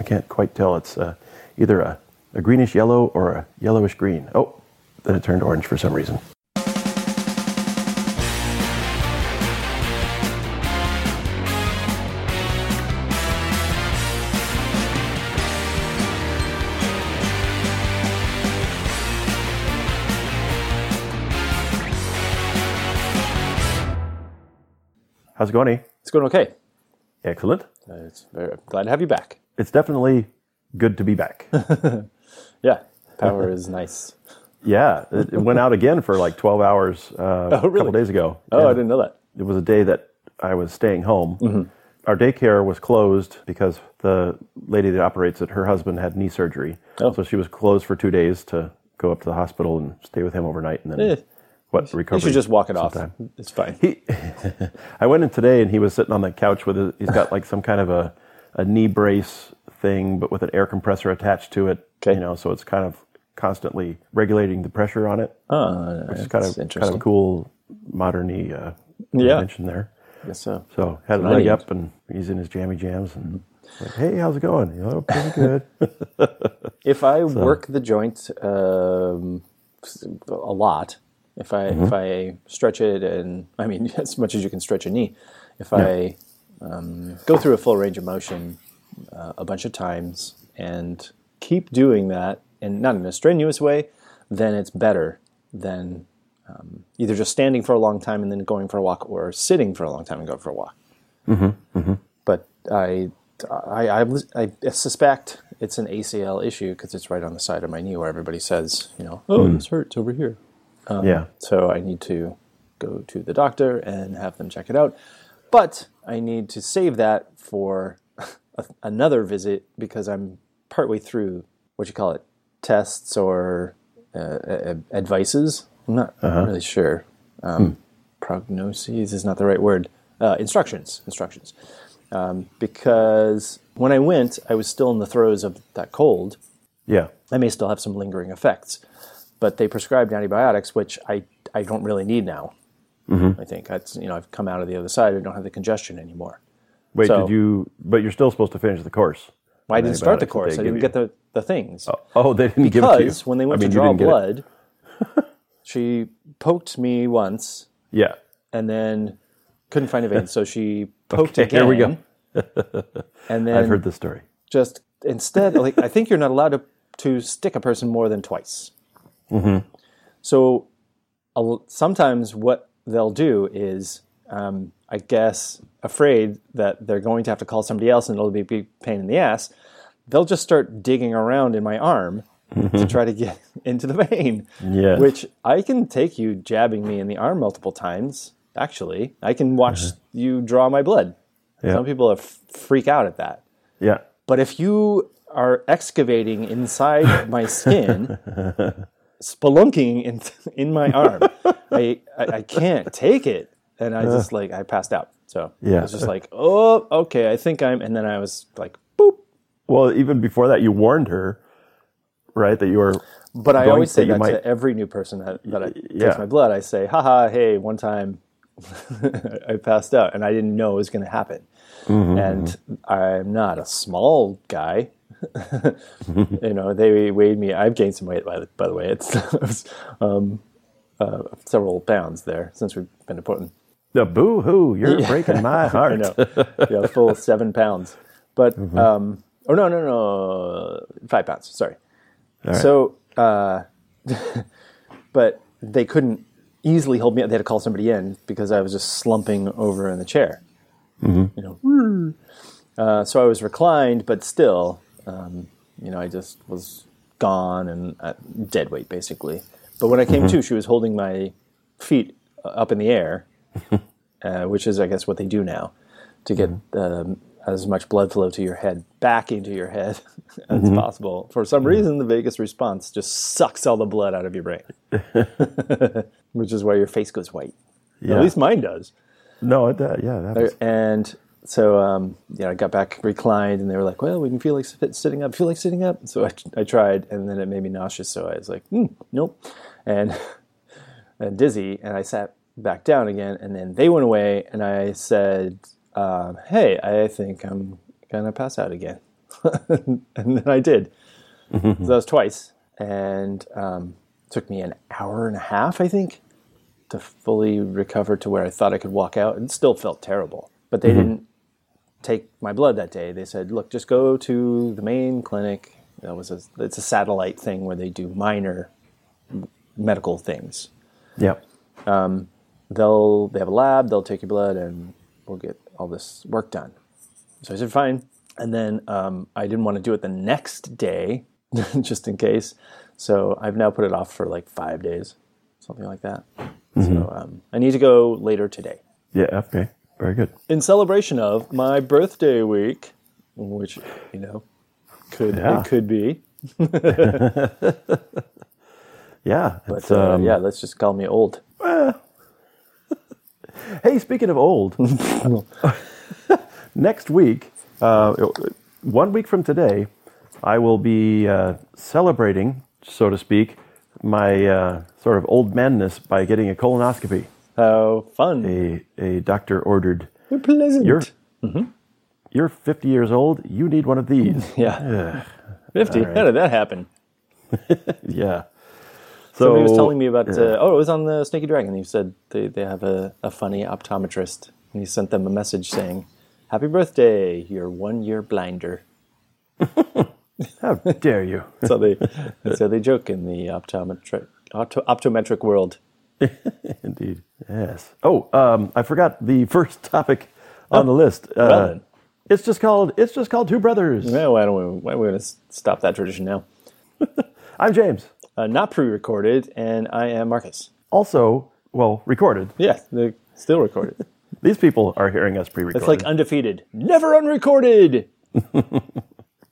I can't quite tell. It's uh, either a, a greenish yellow or a yellowish green. Oh, then it turned orange for some reason. How's it going? E? It's going okay. Excellent. Uh, It's very, I'm glad to have you back. It's definitely good to be back. Yeah, power is nice. yeah, it, it went out again for like 12 hours uh, a couple days ago. Oh, I didn't know that. it was a day that I was staying home. Mm-hmm. Our daycare was closed because the lady that operates it, her husband had knee surgery. Oh. So she was closed for two days to go up to the hospital and stay with him overnight and then Eh, what You recover. should just walk it off. It's fine. He, I went in today and he was sitting on the couch with his, he's got like some kind of a, a knee brace thing, but with an air compressor attached to it. Okay. You know, so it's kind of constantly regulating the pressure on it. Oh, It's kind that's of kind of cool modern uh, Yeah. invention there. Guess so. So had a leg up and he's in his jammy jams and like, hey, how's it going? You know, pretty good. If I work the joint um, a lot, if I Mm-hmm. if I stretch it, and I mean as much as you can stretch a knee, if I um, go through a full range of motion uh, a bunch of times and keep doing that, and not in a strenuous way, then it's better than um, either just standing for a long time and then going for a walk, or sitting for a long time and going for a walk. But I, I, I, I suspect it's an ACL issue because it's right on the side of my knee where everybody says, you know, oh, this hurts over here. yeah. So I need to go to the doctor and have them check it out. But I need to save that for a, another visit because I'm partway through what you call it tests or uh, advices. I'm not really sure. Um, Prognoses is not the right word. Uh, instructions, instructions. Um, because when I went, I was still in the throes of that cold. Yeah. I may still have some lingering effects, but they prescribed antibiotics, which I, I don't really need now. Mm-hmm. I think that's you know I've come out of the other side. I don't have the congestion anymore. Wait, So- did you, but you're still supposed to finish the course. Well, I didn't start the course. I didn't give get the, the things oh, oh, they didn't give it to you. because when they went I mean, to draw didn't get it. blood, she poked me once Yeah. and then couldn't find a vein, so she poked Okay, again. here we go. And then I've heard this story. just instead, like I think you're not allowed to to stick a person more than twice. Mm-hmm. So sometimes what they'll do is, um, I guess, afraid that they're going to have to call somebody else and it'll be a big pain in the ass. They'll just start digging around in my arm to try to get into the vein. Yes. Which I can take you jabbing me in the arm multiple times. Actually, I can watch you draw my blood. Yeah. Some people are f- freak out at that. Yeah. But if you are excavating inside my skin, spelunking in, in my arm, I, I, I can't take it. And I just like, I passed out. So Yeah. I was just like, oh, okay, I think I'm, and then I was like, boop. Well, even before that, you warned her, right, that you were. But I always say that that might- to every new person that, that I, yeah. takes my blood. I say, haha, hey, one time I passed out and I didn't know it was going to happen. Mm-hmm, and I'm not a small guy. you know, they weighed me. I've gained some weight, by the, by the way. It's, um, uh, several pounds there since we've been to Portland. The boo hoo, you're breaking my I heart. know. yeah, full seven pounds. But, Mm-hmm. um, oh, no, no, no, five pounds. Sorry. So, uh, but they couldn't easily hold me up. They had to call somebody in because I was just slumping over in the chair. You know, uh, so I was reclined, but still, um, you know, I just was gone and at dead weight basically. But when I came to, she was holding my feet uh, up in the air, uh, which is, I guess, what they do now to get um, as much blood flow to your head back into your head as possible. For some reason, the vagus response just sucks all the blood out of your brain, which is why your face goes white. Yeah. At least mine does. No, it, uh, yeah, that was, And so, um, yeah, I got back reclined, and they were like, "Well, we can feel like sitting up. Feel like sitting up." So I, I tried, and then it made me nauseous. So I was like, hmm, "Nope," and and dizzy, and I sat back down again. And then they went away, and I said, um, "Hey, I think I'm gonna pass out again." and then I did. so that was twice, and um, took me an hour and a half, I think, to fully recover to where I thought I could walk out. It still felt terrible, but they didn't take my blood that day. They said, "Look, just go to the main clinic." That was a it's a satellite thing where they do minor medical things. Yep. They'll they have a lab. They'll take your blood, and we'll get all this work done. So I said, "Fine." And then um, I didn't want to do it the next day, just in case. So I've now put it off for like five days, something like that. So um, I need to go later today Yeah. Okay. Very good. in celebration of my birthday week, which you know could Yeah. it could be. Yeah. But it's, uh, um, yeah, let's just call me old. Hey, speaking of old, next week, uh, one week from today, I will be uh, celebrating, so to speak, my uh, sort of old manness by getting a colonoscopy. How fun! A, a doctor ordered, Pleasant. You're, You're 50 years old, you need one of these. yeah, fifty. How did that happen? yeah. So, Somebody was telling me about. Uh, oh, it was on the Snaky Dragon. He said they, they have a, a funny optometrist, and he sent them a message saying, "Happy birthday! You're one year blinder." How dare you? So they so they joke in the optometric opto, optometric world. Indeed. Yes. Oh, um, I forgot the first topic on the list. Uh, it's just called it's just called Two Brothers. No, why don't we? Why are we going to stop that tradition now? I'm James. Uh, not pre-recorded, and I am Marcus. Also, well, recorded. Yeah, they're still recorded. These people are hearing us pre-recorded. It's like undefeated, never unrecorded.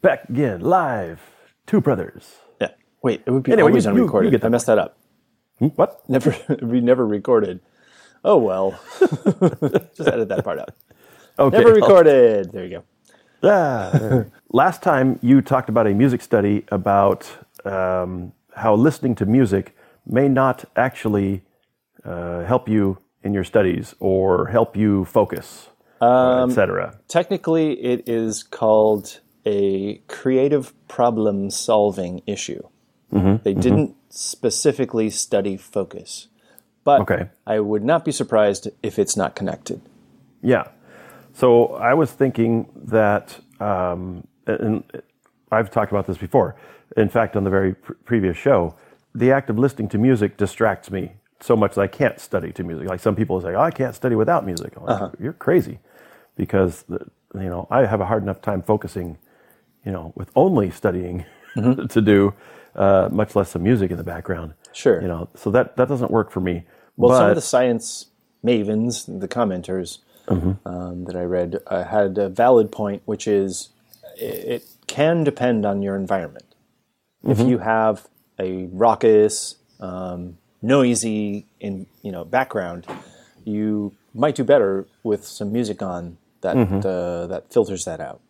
back again, live. Two Brothers. Yeah. Wait, it would be Anyway, always you- you- unrecorded. you get I messed that up. Hmm? What? Never, we never recorded. Oh well. Just edit that part out. Okay. Never recorded. There you go. Ah. Last time you talked about a music study about um, how listening to music may not actually uh, help you in your studies or help you focus, Um, etc. Technically, it is called a creative problem solving issue. Mm-hmm, They didn't specifically study focus, but Okay. I would not be surprised if it's not connected. Yeah. So I was thinking that, um, and I've talked about this before. In fact, on the very pr- previous show, the act of listening to music distracts me so much that I can't study to music. Like some people say, oh, I can't study without music. Like, You're crazy, because the, you know I have a hard enough time focusing, you know, with only studying to do, uh, much less some music in the background. Sure. You know, so that that doesn't work for me. Well, some of the science mavens, the commenters Mm-hmm. um, that I read, uh, had a valid point, which is it, it can depend on your environment. If Mm-hmm. you have a raucous, um, noisy, in you know background, you might do better with some music on that uh, that filters that out.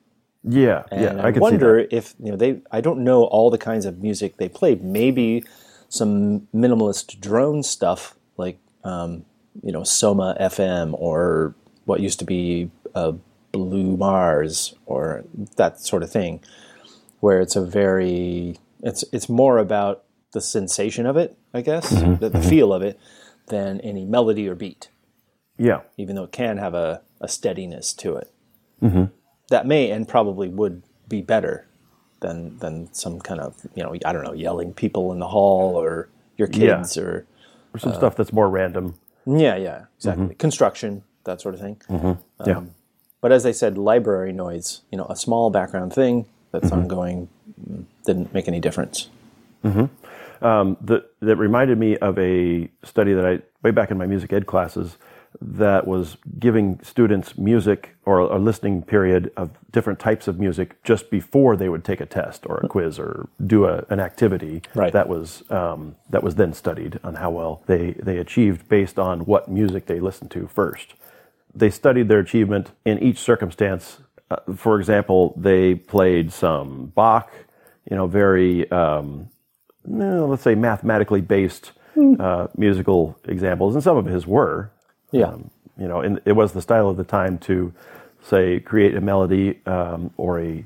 yeah, And Mm-hmm. yeah, I, I wonder if you know they. I don't know all the kinds of music they played. Maybe some minimalist drone stuff, like um, you know Soma FM or what used to be uh, Blue Mars or that sort of thing, where it's a very it's it's more about the sensation of it, I guess, Mm-hmm. the, the feel of it, than any melody or beat Yeah, even though it can have a, a steadiness to it. Mm-hmm. That may and probably would be better than than some kind of you know I don't know yelling people in the hall or your kids or or some stuff that's more random. yeah yeah exactly Mm-hmm. construction that sort of thing. yeah, But as I said, library noise, you know, a small background thing that's Mm-hmm. ongoing mm, didn't make any difference. that that reminded me of a study that I way back in my music ed classes that was giving students music or a listening period of different types of music just before they would take a test or a quiz or do a, an activity Right. that was um, that was then studied on how well they they achieved based on what music they listened to first. They studied their achievement in each circumstance. Uh, for example, they played some Bach, you know, very um, no, let's say mathematically based uh, musical examples, and some of his were. Yeah. Um, you know, and it was the style of the time to say create a melody um, or a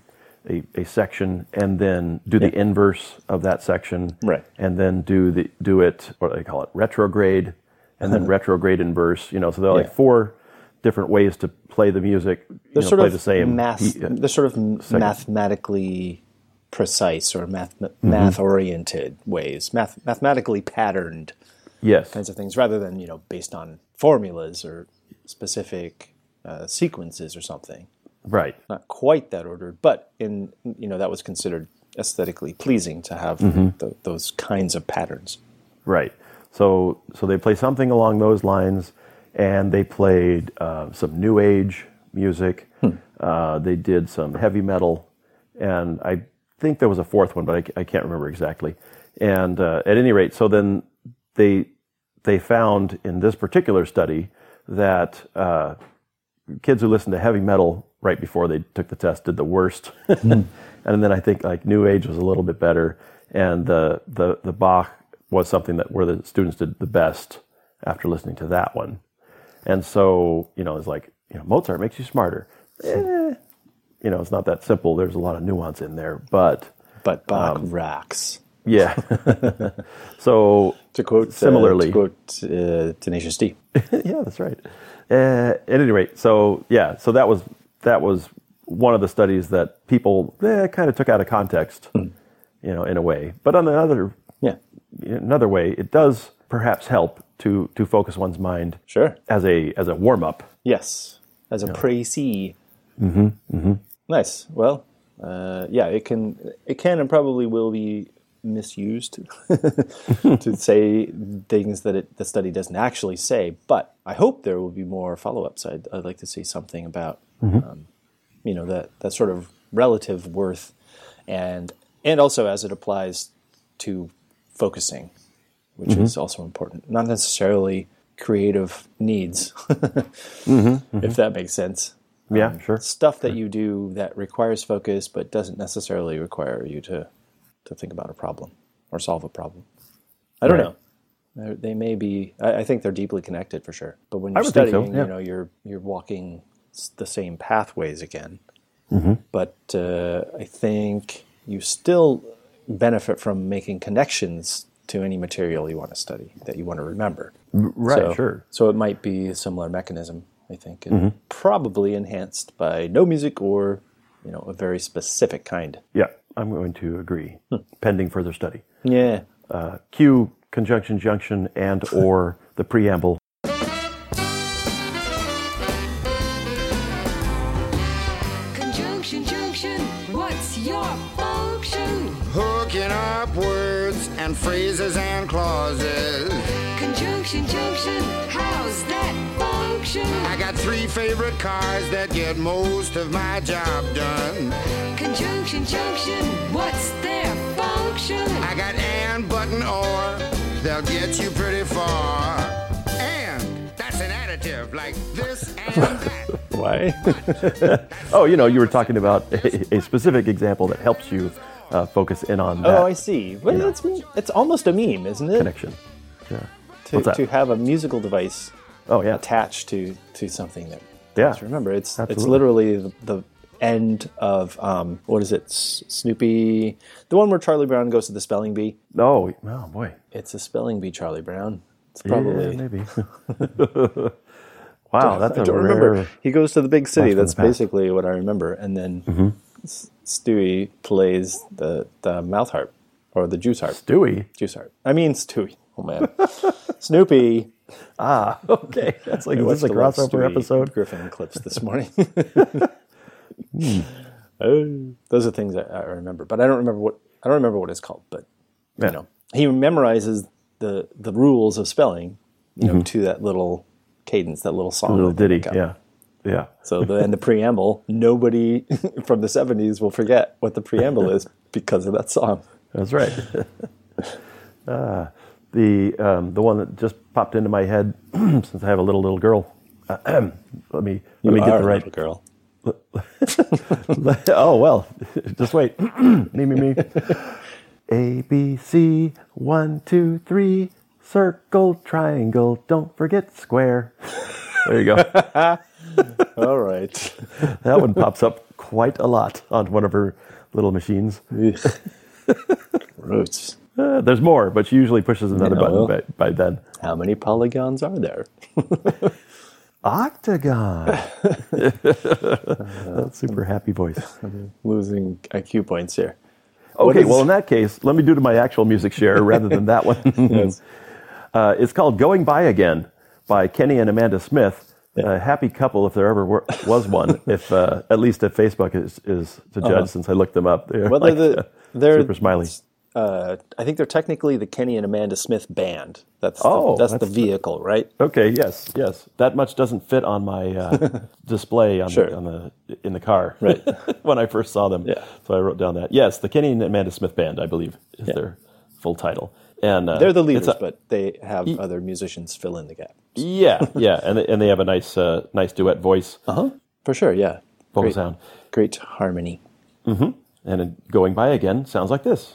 a, a section and then do the inverse of that section, Right. And then do the do it what do they call it retrograde, and then retrograde inverse. You know, so there are like. Yeah. four different ways to play the music. They're know, sort play of the same math. uh, they're sort of mathematically precise or math Mm-hmm. math oriented ways, math mathematically patterned yes, kinds of things, rather than you know based on formulas or specific uh, sequences or something. right. Not quite that ordered, but in you know that was considered aesthetically pleasing to have Mm-hmm. th- those kinds of patterns. Right. So so they play something along those lines, and they played uh, some new age music. Uh, they did some heavy metal, and I think there was a fourth one, but I, I can't remember exactly. And uh, at any rate, so then they they found in this particular study that uh, kids who listened to heavy metal right before they took the test did the worst, and then I think like New Age was a little bit better, and the the the Bach was something that where the students did the best after listening to that one, and so you know it's like you know Mozart makes you smarter. Eh, you know it's not that simple. There's a lot of nuance in there, but But Bach Um, rocks. Yeah. so To quote similarly, uh, to quote uh, Tenacious D. yeah, that's right. Uh, at any rate, so yeah, so that was that was one of the studies that people eh, kind of took out of context, you know, in a way. But on another Yeah, another way, it does perhaps help to to focus one's mind sure. as a as a warm up. Yes, as a précis. Mm-hmm. Mm-hmm. Nice. Well, uh, yeah, it can it can and probably will be misused to say things that it, the study doesn't actually say. But I hope there will be more follow ups. I'd, I'd like to see something about mm-hmm. um, you know that that sort of relative worth and and also as it applies to focusing, which mm-hmm. is also important. Not necessarily creative needs, mm-hmm. if that makes sense. Yeah, um, sure. Stuff that you do that requires focus but doesn't necessarily require you to to think about a problem or solve a problem. I don't Right. know. They may be. I, I think they're deeply connected for sure. But when you're think so, studying, yeah. you know, you're you're walking the same pathways again. Mm-hmm. But uh, I think you still benefit from making connections to any material you want to study that you want to remember. Right, So- sure. So it might be a similar mechanism, I think, and probably enhanced by no music or, you know, a very specific kind. Yeah, I'm going to agree. Pending further study. Yeah. Uh, cue conjunction junction and or the preamble. Got three favorite cars that get most of my job done. Conjunction, junction, what's their function? I got and, but, and or. They'll get you pretty far. And that's an additive like this and that. Why? Oh, you know, you were talking about a, a specific example that helps you uh, focus in on that oh, I see. But know. it's it's almost a meme, isn't it? connection. Yeah. To, What's that? to have a musical device Oh, yeah. attached to to something that. Yeah. Remember, it's it's literally the, the end of um, what is it? S- Snoopy, the one where Charlie Brown goes to the spelling bee. Oh, oh boy. It's a spelling bee, Charlie Brown. It's Yeah, probably. maybe. wow, that's I don't rare. remember. He goes to the big city. That's basically what I remember. And then Mm-hmm. S- Stewie plays the the mouth harp or the juice harp. Stewie. Juice harp. I mean Stewie. Oh man, Snoopy. Ah, okay. That's like I is this a a lot of crossover episode? Griffin clips this morning. Hmm. Oh, those are things I, I remember, but I don't remember what I don't remember what it's called. But Yeah. you know, he memorizes the the rules of spelling, you Mm-hmm. know, to that little cadence, that little song, little ditty. Yeah. Yeah. So the and the preamble, nobody from the seventies will forget what the preamble is because of that song. That's right. uh, the um, the one that just popped into my head since I have a little little girl. let me let me get the right. little girl. oh well, just wait. me me me. A B C one two three circle triangle. Don't forget square. There you go. All right. that one pops up quite a lot on one of her little machines. Roots. Uh, there's more, but she usually pushes another Yeah, well. button by, by then. How many polygons are there? Octagon. That's super happy voice. Losing IQ points here. Okay, is- well, in that case, let me do to my actual music share rather than that one. uh, it's called Going By Again by Kenny and Amanda Smith. A happy couple, if there ever were, was one, if uh, at least if Facebook is, is to judge, since I looked them up. They're, Well, like, they're, uh, the, they're super smiley. Uh, I think they're technically the Kenny and Amanda Smith band. That's Oh, the, that's, that's the vehicle, right? Okay, yes, yes. That much doesn't fit on my uh, display on, Sure. the, on the in the car. Right. when I first saw them. Yeah. So I wrote down that. Yes, the Kenny and Amanda Smith Band, I believe, is their full title. And uh, They're the leaders, a- but they have other musicians fill in the gap. yeah, yeah, and they, and they have a nice uh, nice duet voice, Uh-huh. For sure, yeah. vocal Great, sound, great harmony. and going by again sounds like this.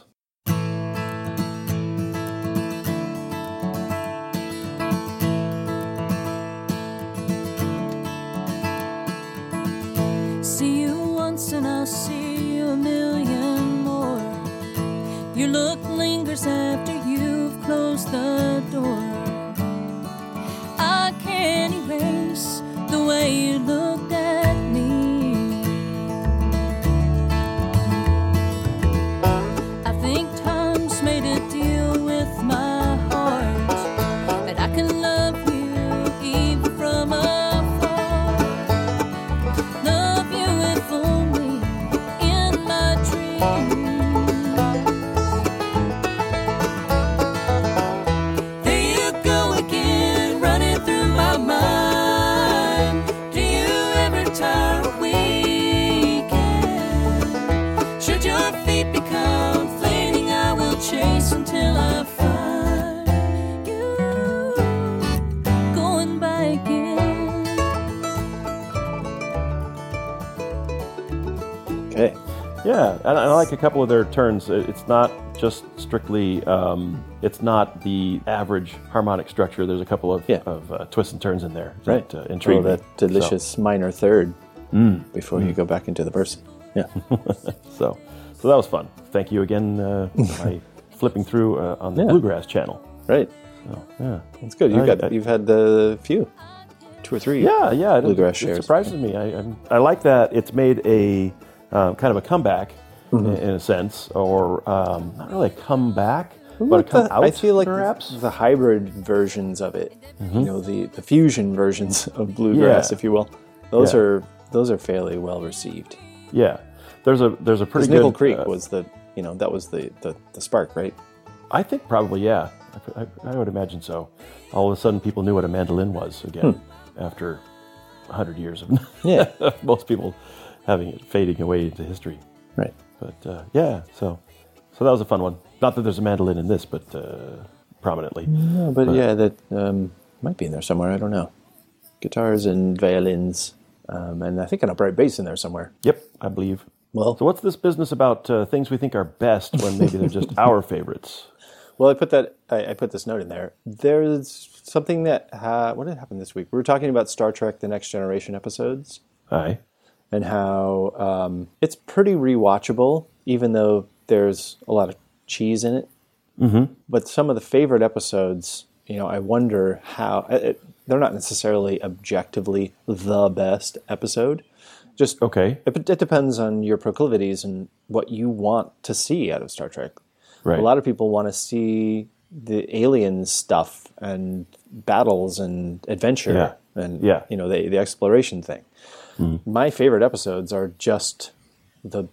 Lingers after Yeah, and I like a couple of their turns. It's not just strictly. Um, it's not the average harmonic structure. There's a couple of, Yeah. of uh, twists and turns in there Right. that uh, intrigue Oh, that delicious minor third Mm. before you go back into the verse. Yeah. So, so that was fun. Thank you again uh, by flipping through uh, on the Yeah. Bluegrass channel. right. So, yeah, That's good. You've I- got I- you've had the few. Two or three. yeah, yeah. Bluegrass it shares. surprises me. I, I'm- I like that it's made a um, kind of a comeback Mm-hmm. in, in a sense, or um, not really a comeback, but a Like come the-. I feel like perhaps. the hybrid versions of it, you know, the, the fusion versions of bluegrass, Yeah. if you will, those Yeah. are those are fairly well received. yeah, there's a there's a pretty good. Nickel Creek uh, was the you know that was the, the, the spark, right? I think probably yeah. I, I, I would imagine so. All of a sudden, people knew what a mandolin was again after hundred years of Hmm. Yeah. most people having it fading away into history. Right. But uh, yeah, so so that was a fun one. Not that there's a mandolin in this, but uh, prominently. No, but, yeah, that um, might be in there somewhere. I don't know. Guitars and violins, um, and I think an upright bass in there somewhere. Yep, I believe. Well, So what's this business about uh, things we think are best when maybe they're just our favorites? Well, I put that. I, I put this note in there. There's something that ha- what did happen this week? We were talking about Star Trek: The Next Generation episodes Aye. And how um, it's pretty rewatchable, even though there's a lot of cheese in it. Mm-hmm. But some of the favorite episodes, you know, I wonder how it, it- they're not necessarily objectively the best episode. Just Okay. it, it depends on your proclivities and what you want to see out of Star Trek. Right. A lot of people want to see the alien stuff and battles and adventure Yeah. and Yeah. you know the the exploration thing. My favorite episodes are just the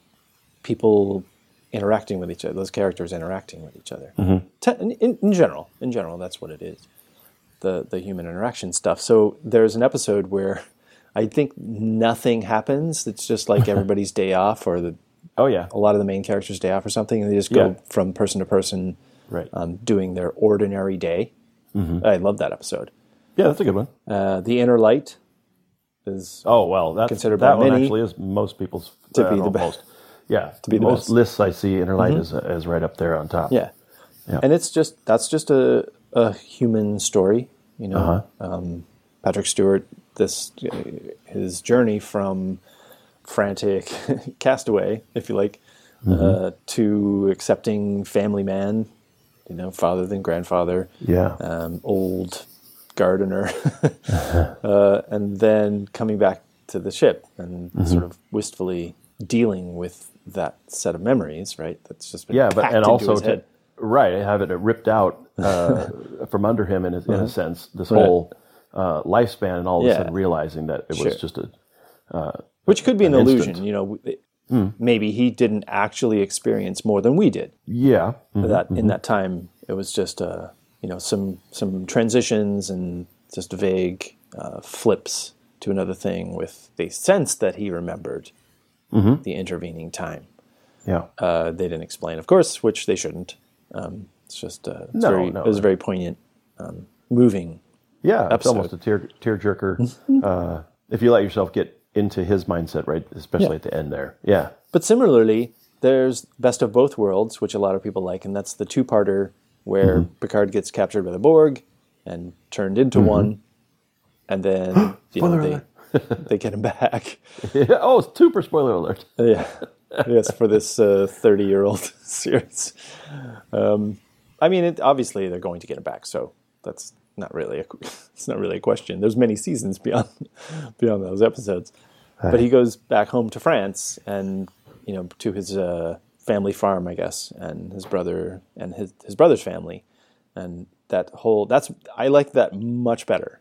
people interacting with each other, those characters interacting with each other. Te- in, in, general, in general, that's what it is. The the human interaction stuff. So there's an episode where I think nothing happens. It's just like everybody's day off, or the Oh yeah. a lot of the main characters' day off, or something, and they just go Yeah. from person to person, Right. um, doing their ordinary day. I love that episode. yeah, that's a good one. Uh, the Inner Light is Oh well, that's Considered that one actually is most people's to uh, be the best. most. Yeah, to be the most best. Mm-hmm. lists I see, Inner Light is is right up there on top. Yeah. Yeah. And it's just that's just a, a human story, you know. Uh-huh. Um, Patrick Stewart, this his journey from frantic castaway, if you like, Mm-hmm. uh, to accepting family man, you know, father than grandfather, Yeah. um, old gardener, uh, and then coming back to the ship and Mm-hmm. sort of wistfully dealing with that set of memories, right? That's just been yeah, but and also to, right, have it ripped out uh, from under him in a, in a sense. This Uh-huh. Right. whole uh, lifespan, and all of a sudden realizing that it Sure. was just a which could be an, an illusion. instant. You know, it- maybe he didn't actually experience more than we did. yeah, mhm. That in that time, it was just uh, you know some some transitions and just vague uh, flips to another thing with the sense that he remembered the intervening time. yeah. Uh, they didn't explain, of course, which they shouldn't. Um, it's just uh, it's No, very, no. it was very poignant, um, moving. Yeah, it's almost a tear tear jerker. uh, if you let yourself get into his mindset, right? Especially Yeah. at the end there. Yeah. But similarly, there's Best of Both Worlds, which a lot of people like, and that's the two-parter where Mm-hmm. Picard gets captured by the Borg and turned into one, and then you know, they they get him back. oh, super spoiler alert. yeah, yes, for this thirty-year-old series. Um, I mean, it, obviously they're going to get him back, so that's not really a it's not really a question. There's many seasons beyond beyond those episodes, but he goes back home to France and you know to his uh, family farm, I guess, and his brother and his his brother's family, and that whole that's I like that much better.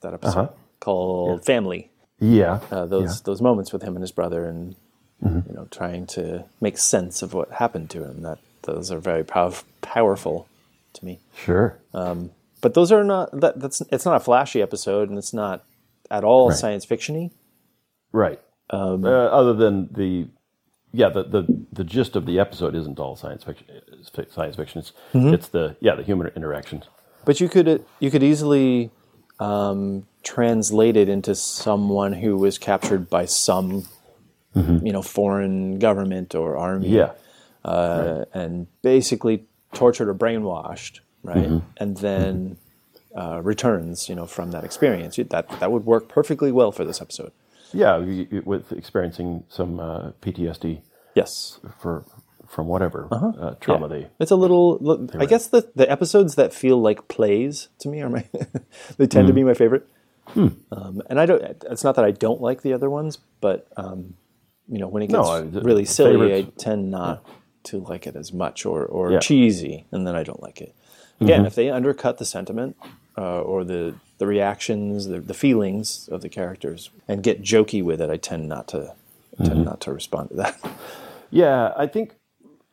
That episode Uh-huh. called Family Yeah. uh, those those moments with him and his brother, and you know, trying to make sense of what happened to him. That those are very pow- powerful to me. Sure. But those are not that, that's it's not a flashy episode, and it's not at all Right. science fictiony. right. uh, other than the, yeah, the, the the gist of the episode isn't all science fiction. It's science fiction. It's it's the yeah the human interactions. But you could you could easily um, translate it into someone who was captured by some you know foreign government or army. Yeah. uh, and basically tortured or brainwashed, right? Mm-hmm. And then uh, returns, you know, from that experience. That that would work perfectly well for this episode. Yeah, with experiencing some uh, PTSD Yes, for from whatever uh, trauma Uh-huh. Yeah. they. It's a little. look, I guess the the episodes that feel like plays to me are my. they tend to Mm. be my favorite. Hmm. Um, and I don't. It's not that I don't like the other ones, but um, you know, when it No, gets I- the- really silly, I tend not to like it as much, or or Yeah. Mm-hmm. cheesy, and then I don't like it. Again, if they undercut the sentiment uh, or the the reactions, the, the feelings of the characters, and get jokey with it, I tend not to Mm-hmm. tend not to respond to that. Yeah, I think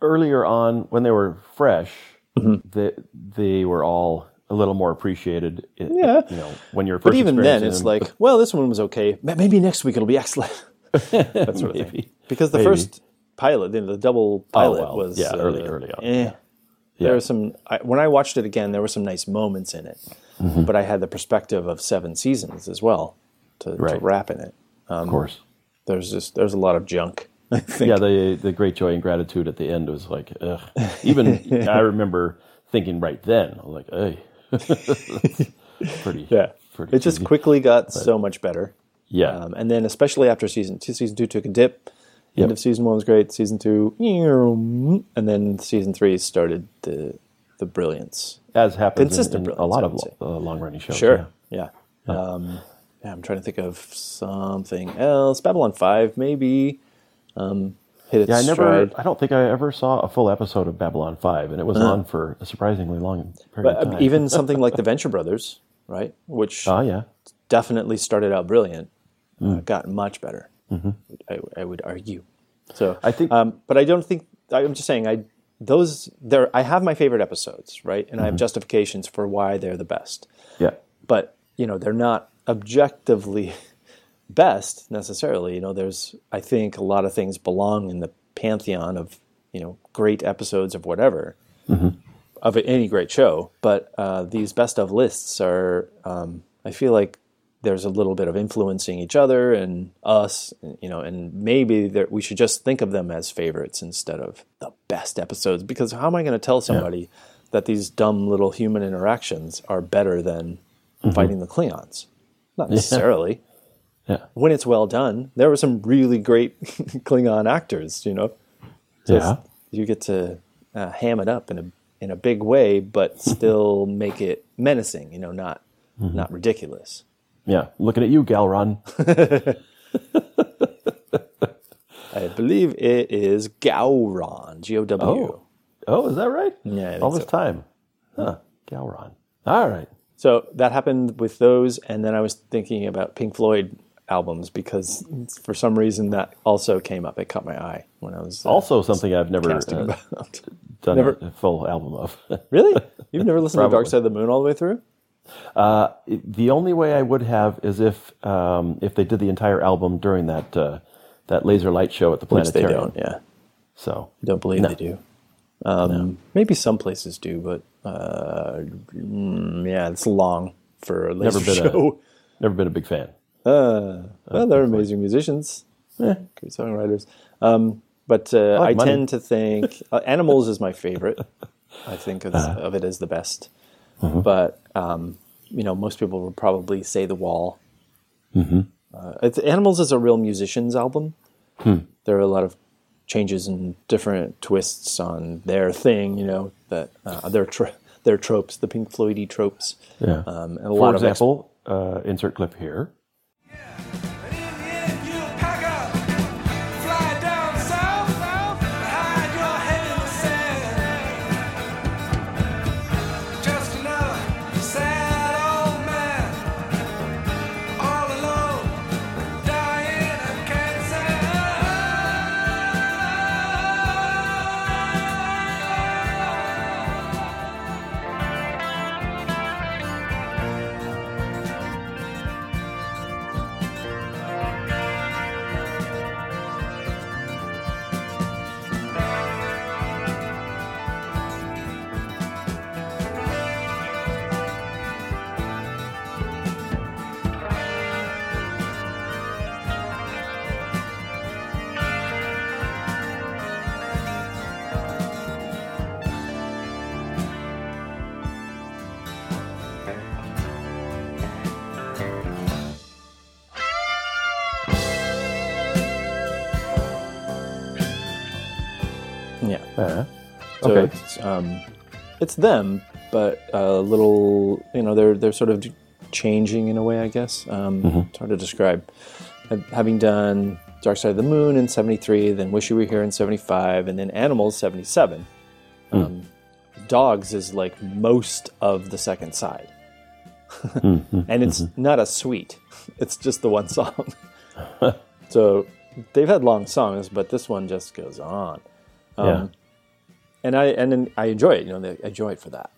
earlier on when they were fresh, Mm-hmm. they they were all a little more appreciated. i- Yeah. you know, when you're first. But even then, it's like, well, this one was okay. Maybe next week it'll be excellent. that sort of thing. Because the Maybe. first pilot, the, the double pilot, well, was yeah, uh, early- early on. eh. There were some. I, when I watched it again, there were some nice moments in it, Mm-hmm. but I had the perspective of seven seasons as well to, to wrap in it. of course. There's just there's a lot of junk. I think. Yeah, the the great joy and gratitude at the end was like, ugh. even I remember thinking right then, I was like, hey, pretty. yeah. pretty It just quickly got so much better. Yeah, Um, and then especially after season two, season two took a dip. Yep. End of season one was great. Season two, and then season three started the the brilliance. as happens consistent in, in a lot of uh, long running shows. Sure, yeah. yeah. Um, yeah, I'm trying to think of something else. Babylon Five, maybe. Um, hit its Yeah, I never. stride. I don't think I ever saw a full episode of Babylon Five, and it was on for a surprisingly long period But of uh, time. even something like the Venture Brothers, right? Which oh yeah, definitely started out brilliant, Mm. uh, got much better. I, I would argue. So Mm-hmm. I think- um, but I don't think I'm just saying I those there. I have my favorite episodes, right, and I Mm-hmm. have justifications for why they're the best. yeah, But you know, they're not objectively best necessarily. You know, there's I think a lot of things belong in the pantheon of you know great episodes of whatever of any great show. But uh, these best of lists are, um, I feel like there's a little bit of influencing each other and us, you know, and maybe there, we should just think of them as favorites instead of the best episodes. Because how am I going to tell somebody that these dumb little human interactions are better than fighting the Klingons? Not necessarily. Yeah. when it's well done, there were some really great Klingon actors. You know, Just- Yeah. you get to uh, ham it up in a in a big way, but still make it menacing. You know, not Mm-hmm. not ridiculous. Yeah. Looking at you, Galron. I believe it is Gowron, G O W. Oh. Oh, is that right? Yeah, All this so. time. Huh. Galron. All right. So that happened with those, and then I was thinking about Pink Floyd albums because for some reason that also came up. It caught my eye when I was uh, Also, something I've never uh, done never- a full album of. Really? You've never listened to Dark Side of the Moon all the way through? The only way I would have is if um, if they did the entire album during that uh, that laser light show at the Which they planetarium. don't. Yeah, So don't believe No. they do. Um, Maybe some places do, but uh, yeah, it's long for a laser Never been a- show. never been a big fan. Uh, well, they're amazing musicians, great songwriters. Um, but uh, like I tend to think uh, Animals is my favorite. I think of, Uh-huh. of it as the best. Mm-hmm. But um, you know, most people would probably say The Wall. Mm-hmm. Uh, it's, Animals is a real musicians album. Hmm. There are a lot of changes and different twists on their thing. You know that uh, their tro- their tropes, the Pink Floydy tropes. Yeah. Um, and a For lot of ex- example, uh, insert clip here. Um, it's them, but a little, you know, they're they're sort of changing in a way, I guess. Um, Mm-hmm. It's hard to describe. Having done Dark Side of the Moon in '73, then Wish You Were Here in '75, and then Animals '77. Hmm. Um, Dogs is like most of the second side, Hmm, and it's not a suite; it's just the one song. so they've had long songs, but this one just goes on yeah. And I and then I enjoy it. You know, I enjoy it for that.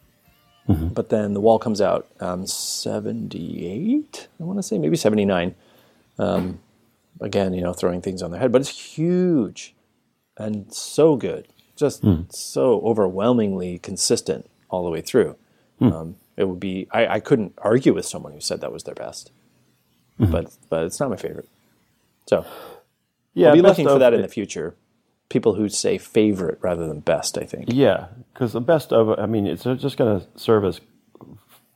But then the wall comes out um, seventy eight. I want to say maybe seventy nine. Um, again, you know, throwing things on their head, but it's huge and so good, just so overwhelmingly consistent all the way through. Um, it would be I, I couldn't argue with someone who said that was their best, but but it's not my favorite. So yeah. I'll be looking for that in the future. People who say favorite rather than best, I think. Yeah, because the best of, I mean, it's just going to serve as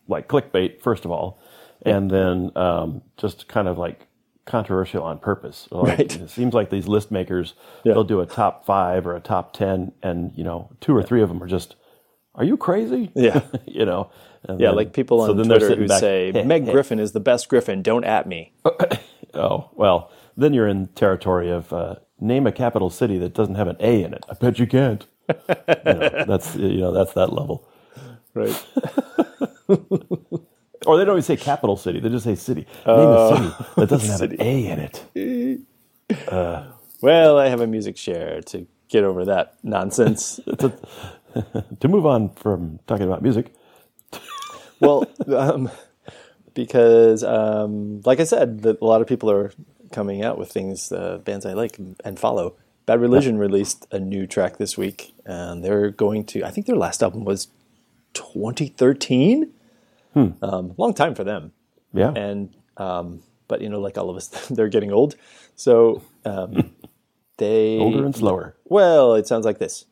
like clickbait first of all, and then um, just kind of like controversial on purpose. Like, Right. It seems like these list makers Yeah. they'll do a top five or a top ten, and you know, two or three of them are just, are you crazy? Yeah. you know. And Yeah, then- like people so on they're Twitter who back, say "Hey, Meg hey." Griffin is the best Griffin. Don't at me. Oh well, then you're in territory of uh, name a capital city that doesn't have an A in it. I bet you can't. you know, that's you know that's that level. Right. Or they don't even say capital city; they just say city. Name a city that doesn't have an A in it. Well, I have a music share to get over that nonsense. To move on from talking about music, well, um, because um, like I said, that a lot of people are coming out with things, uh, bands I like and follow. Bad Religion released a new track this week, and they're going to. I think their last album was 2013. Um, long time for them. yeah, and um, but you know, like all of us, they're getting old. So um, they older and slower. Well, it sounds like this.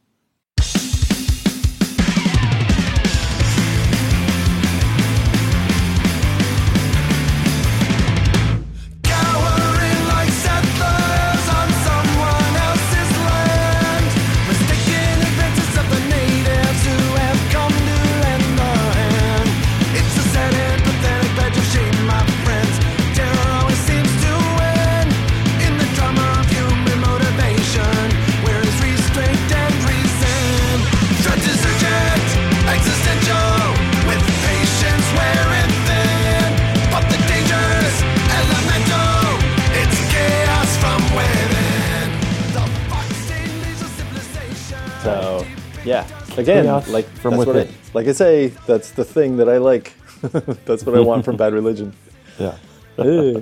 Again, like from what I, within. like I say, that's the thing that I like. that's what I want from Bad Religion. Yeah. Eh.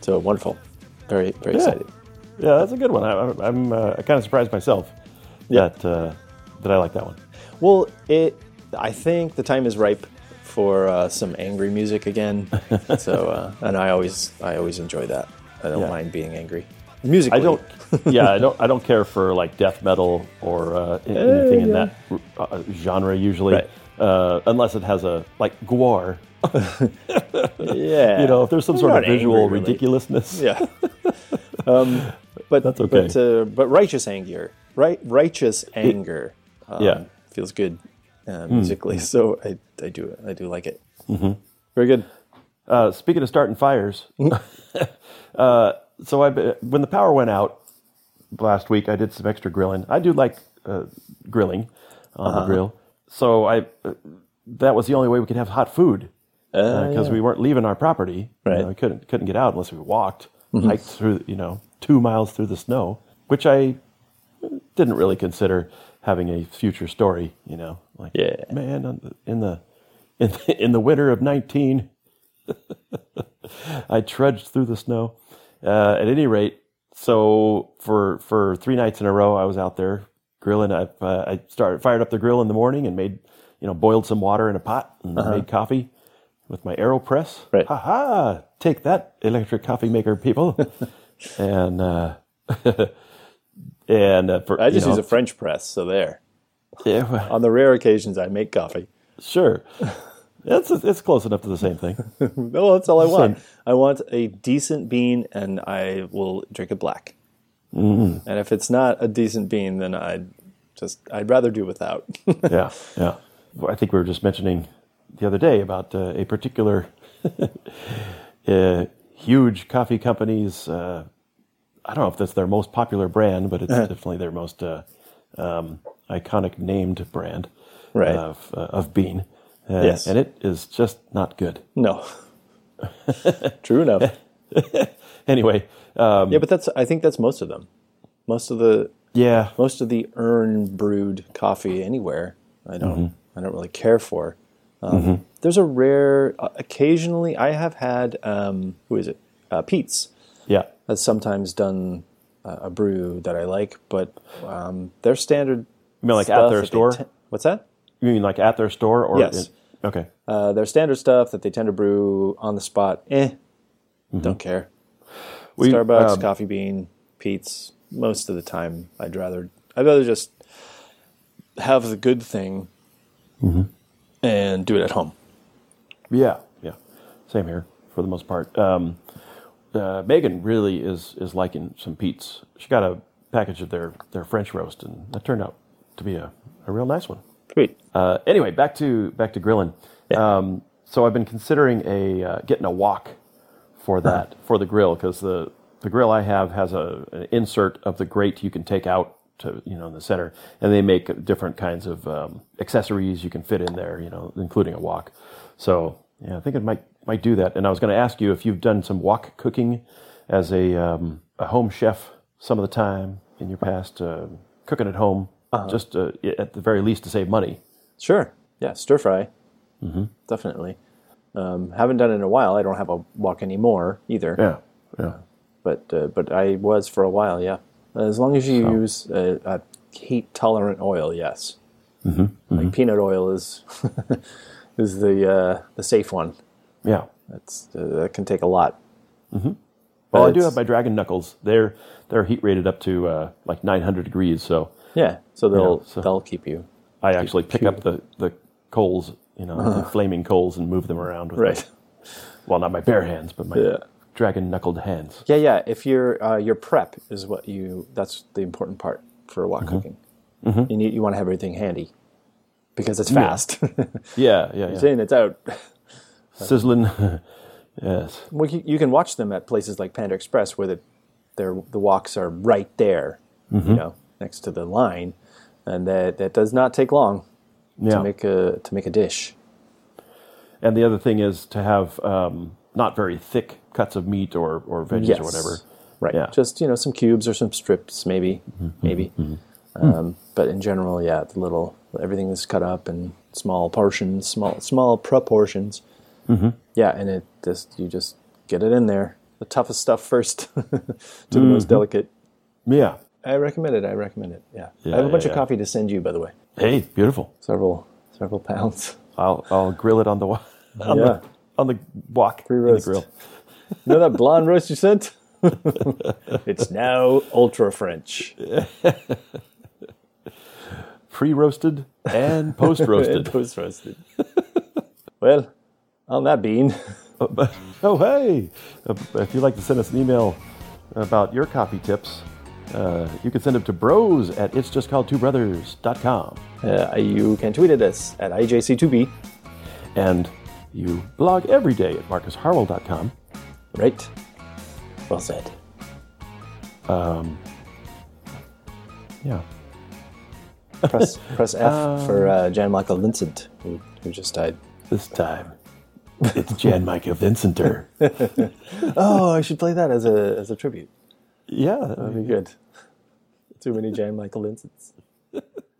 so wonderful, very very excited. Yeah, that's a good one. I, I'm uh, kind of surprised myself Yeah. that uh, that I like that one. Well, it. I think the time is ripe for uh, some angry music again. so, uh, and I always, I always enjoy that. I don't Yeah. mind being angry. Music. I don't. yeah, I don't. I don't care for like death metal or uh, a- anything in that uh, genre usually, Right. uh, unless it has a like gore. Yeah, You know, if there's some I'm sort of not angry, visual really. Yeah. um, but That's okay. But, uh, but righteous anger, right? Righteous anger. Um, Yeah. feels good uh, musically. So I, I do, I do like it. Mm-hmm. Very good. Uh, speaking of starting fires, uh, so I when the power went out last week, I did some extra grilling. I do like uh, grilling on Uh-huh. the grill, so I uh, that was the only way we could have hot food because we weren't leaving our property. You Right. know, we couldn't couldn't get out unless we walked, hiked through you know two miles through the snow, which I didn't really consider having a future story. You know, like Yeah. man, on the- in the in the, in the winter of nineteen. I trudged through the snow. Uh, at any rate, so for for three nights in a row, I was out there grilling. I uh, I started fired up the grill in the morning and made you know boiled some water in a pot and made coffee with my Aeropress. Right. Ha ha! Take that, electric coffee maker, people. and uh, and uh, for, I just you know, use a French press. So there. yeah, well, On the rare occasions I make coffee. sure. It's it's close enough to the same thing. No, that's all I want. Same. I want a decent bean, and I will drink it black. Mm-hmm. And if it's not a decent bean, then I'd just I'd rather do without. yeah, yeah. I think we were just mentioning the other day about uh, a particular uh, huge coffee company's. Uh, I don't know if that's their most popular brand, but it's definitely their most uh, um, iconic named brand Right. of uh, of bean. Uh, Yes. and it is just not good. no. True enough. Anyway, um, Yeah, but that's I think that's most of them. Most of the yeah, most of the urn brewed coffee anywhere. I don't Mm-hmm. I don't really care for. Um, There's a rare. Uh, occasionally, I have had um, who is it? Uh, Peet's yeah, has sometimes done uh, a brew that I like, but um, their standard. You mean like at their store? what's that? You mean like at their store or Yes. in- okay, Uh, their standard stuff that they tend to brew on the spot. Eh, don't care. Mm-hmm. We, Starbucks, um, Coffee Bean, Peet's. Most of the time, I'd rather I'd rather just have the good thing Mm-hmm. and do it at home. Yeah, yeah, same here for the most part. Um, uh, Megan really is is liking some Peet's. She got a package of their their French roast, and that turned out to be a, a real nice one. Sweet. Uh, anyway, back to back to grilling. Um, so I've been considering a uh, getting a wok for that for the grill because the the grill I have has a an insert of the grate you can take out to you know in the center, and they make different kinds of um, accessories you can fit in there, you know, including a wok. So yeah, I think it might might do that. And I was going to ask you if you've done some wok cooking as a um, a home chef some of the time in your past, uh, cooking at home, just uh, at the very least to save money. Sure. Yeah, stir fry. Mm-hmm. Definitely. Um, haven't done it in a while. I don't have a wok anymore either. Yeah, yeah. But uh, but I was for a while. Yeah. As long as you use a, a heat tolerant oil, yes. Mm-hmm. Like peanut oil is is the uh, the safe one. Yeah. That's uh, that can take a lot. Well, I do have my dragon knuckles. They're they're heat rated up to uh, like 900 degrees, so Yeah. So they'll Yeah, so- they'll keep you I actually pick up the, the coals, you know, the flaming coals, and move them around with right. my- well, not my bare hands, but my Yeah. dragon knuckled hands. Yeah, yeah. If your uh, your prep is what you that's the important part for wok mm-hmm. cooking. Mm-hmm. You need you want to have everything handy because it's fast. Yeah, yeah, it's yeah. in, it's out. Sizzling. yes. Well, you, you can watch them at places like Panda Express where the their the woks are right there, you mm-hmm. know, next to the line, and that that does not take long Yeah. to make a to make a dish. and the other thing is to have um, not very thick cuts of meat or, or veggies or whatever. Right. Yeah. Just you know some cubes or some strips, maybe, maybe. Um, But in general, yeah, the little everything is cut up in small portions, small small proportions. Mm-hmm. Yeah, and it just you just get it in there. The toughest stuff first to the most delicate. Yeah. I recommend it. I recommend it. Yeah, Yeah, I have a bunch yeah, of yeah. coffee to send you, by the way. Hey, beautiful. Several several pounds. I'll I'll grill it on the on Yeah. the on the wok in the roast. grill. You know that blonde roast you sent? it's now ultra French. Pre-roasted and post-roasted. Post roasted. well, on that bean. oh, hey! Uh, If you'd like to send us an email about your coffee tips, uh, you can send them to bros at it's just called two brothers.com. Uh, you can tweet at us at IJC2B. And you blog every day at marcusharwell.com. Right. Well said. Um, Yeah. Press press F for uh, Jan Michael Vincent, who, who just died. This time, it's Jan Michael Vincenter. Oh, I should play that as a as a tribute. Yeah, that'd be good. Too many Jan Michael Vincents.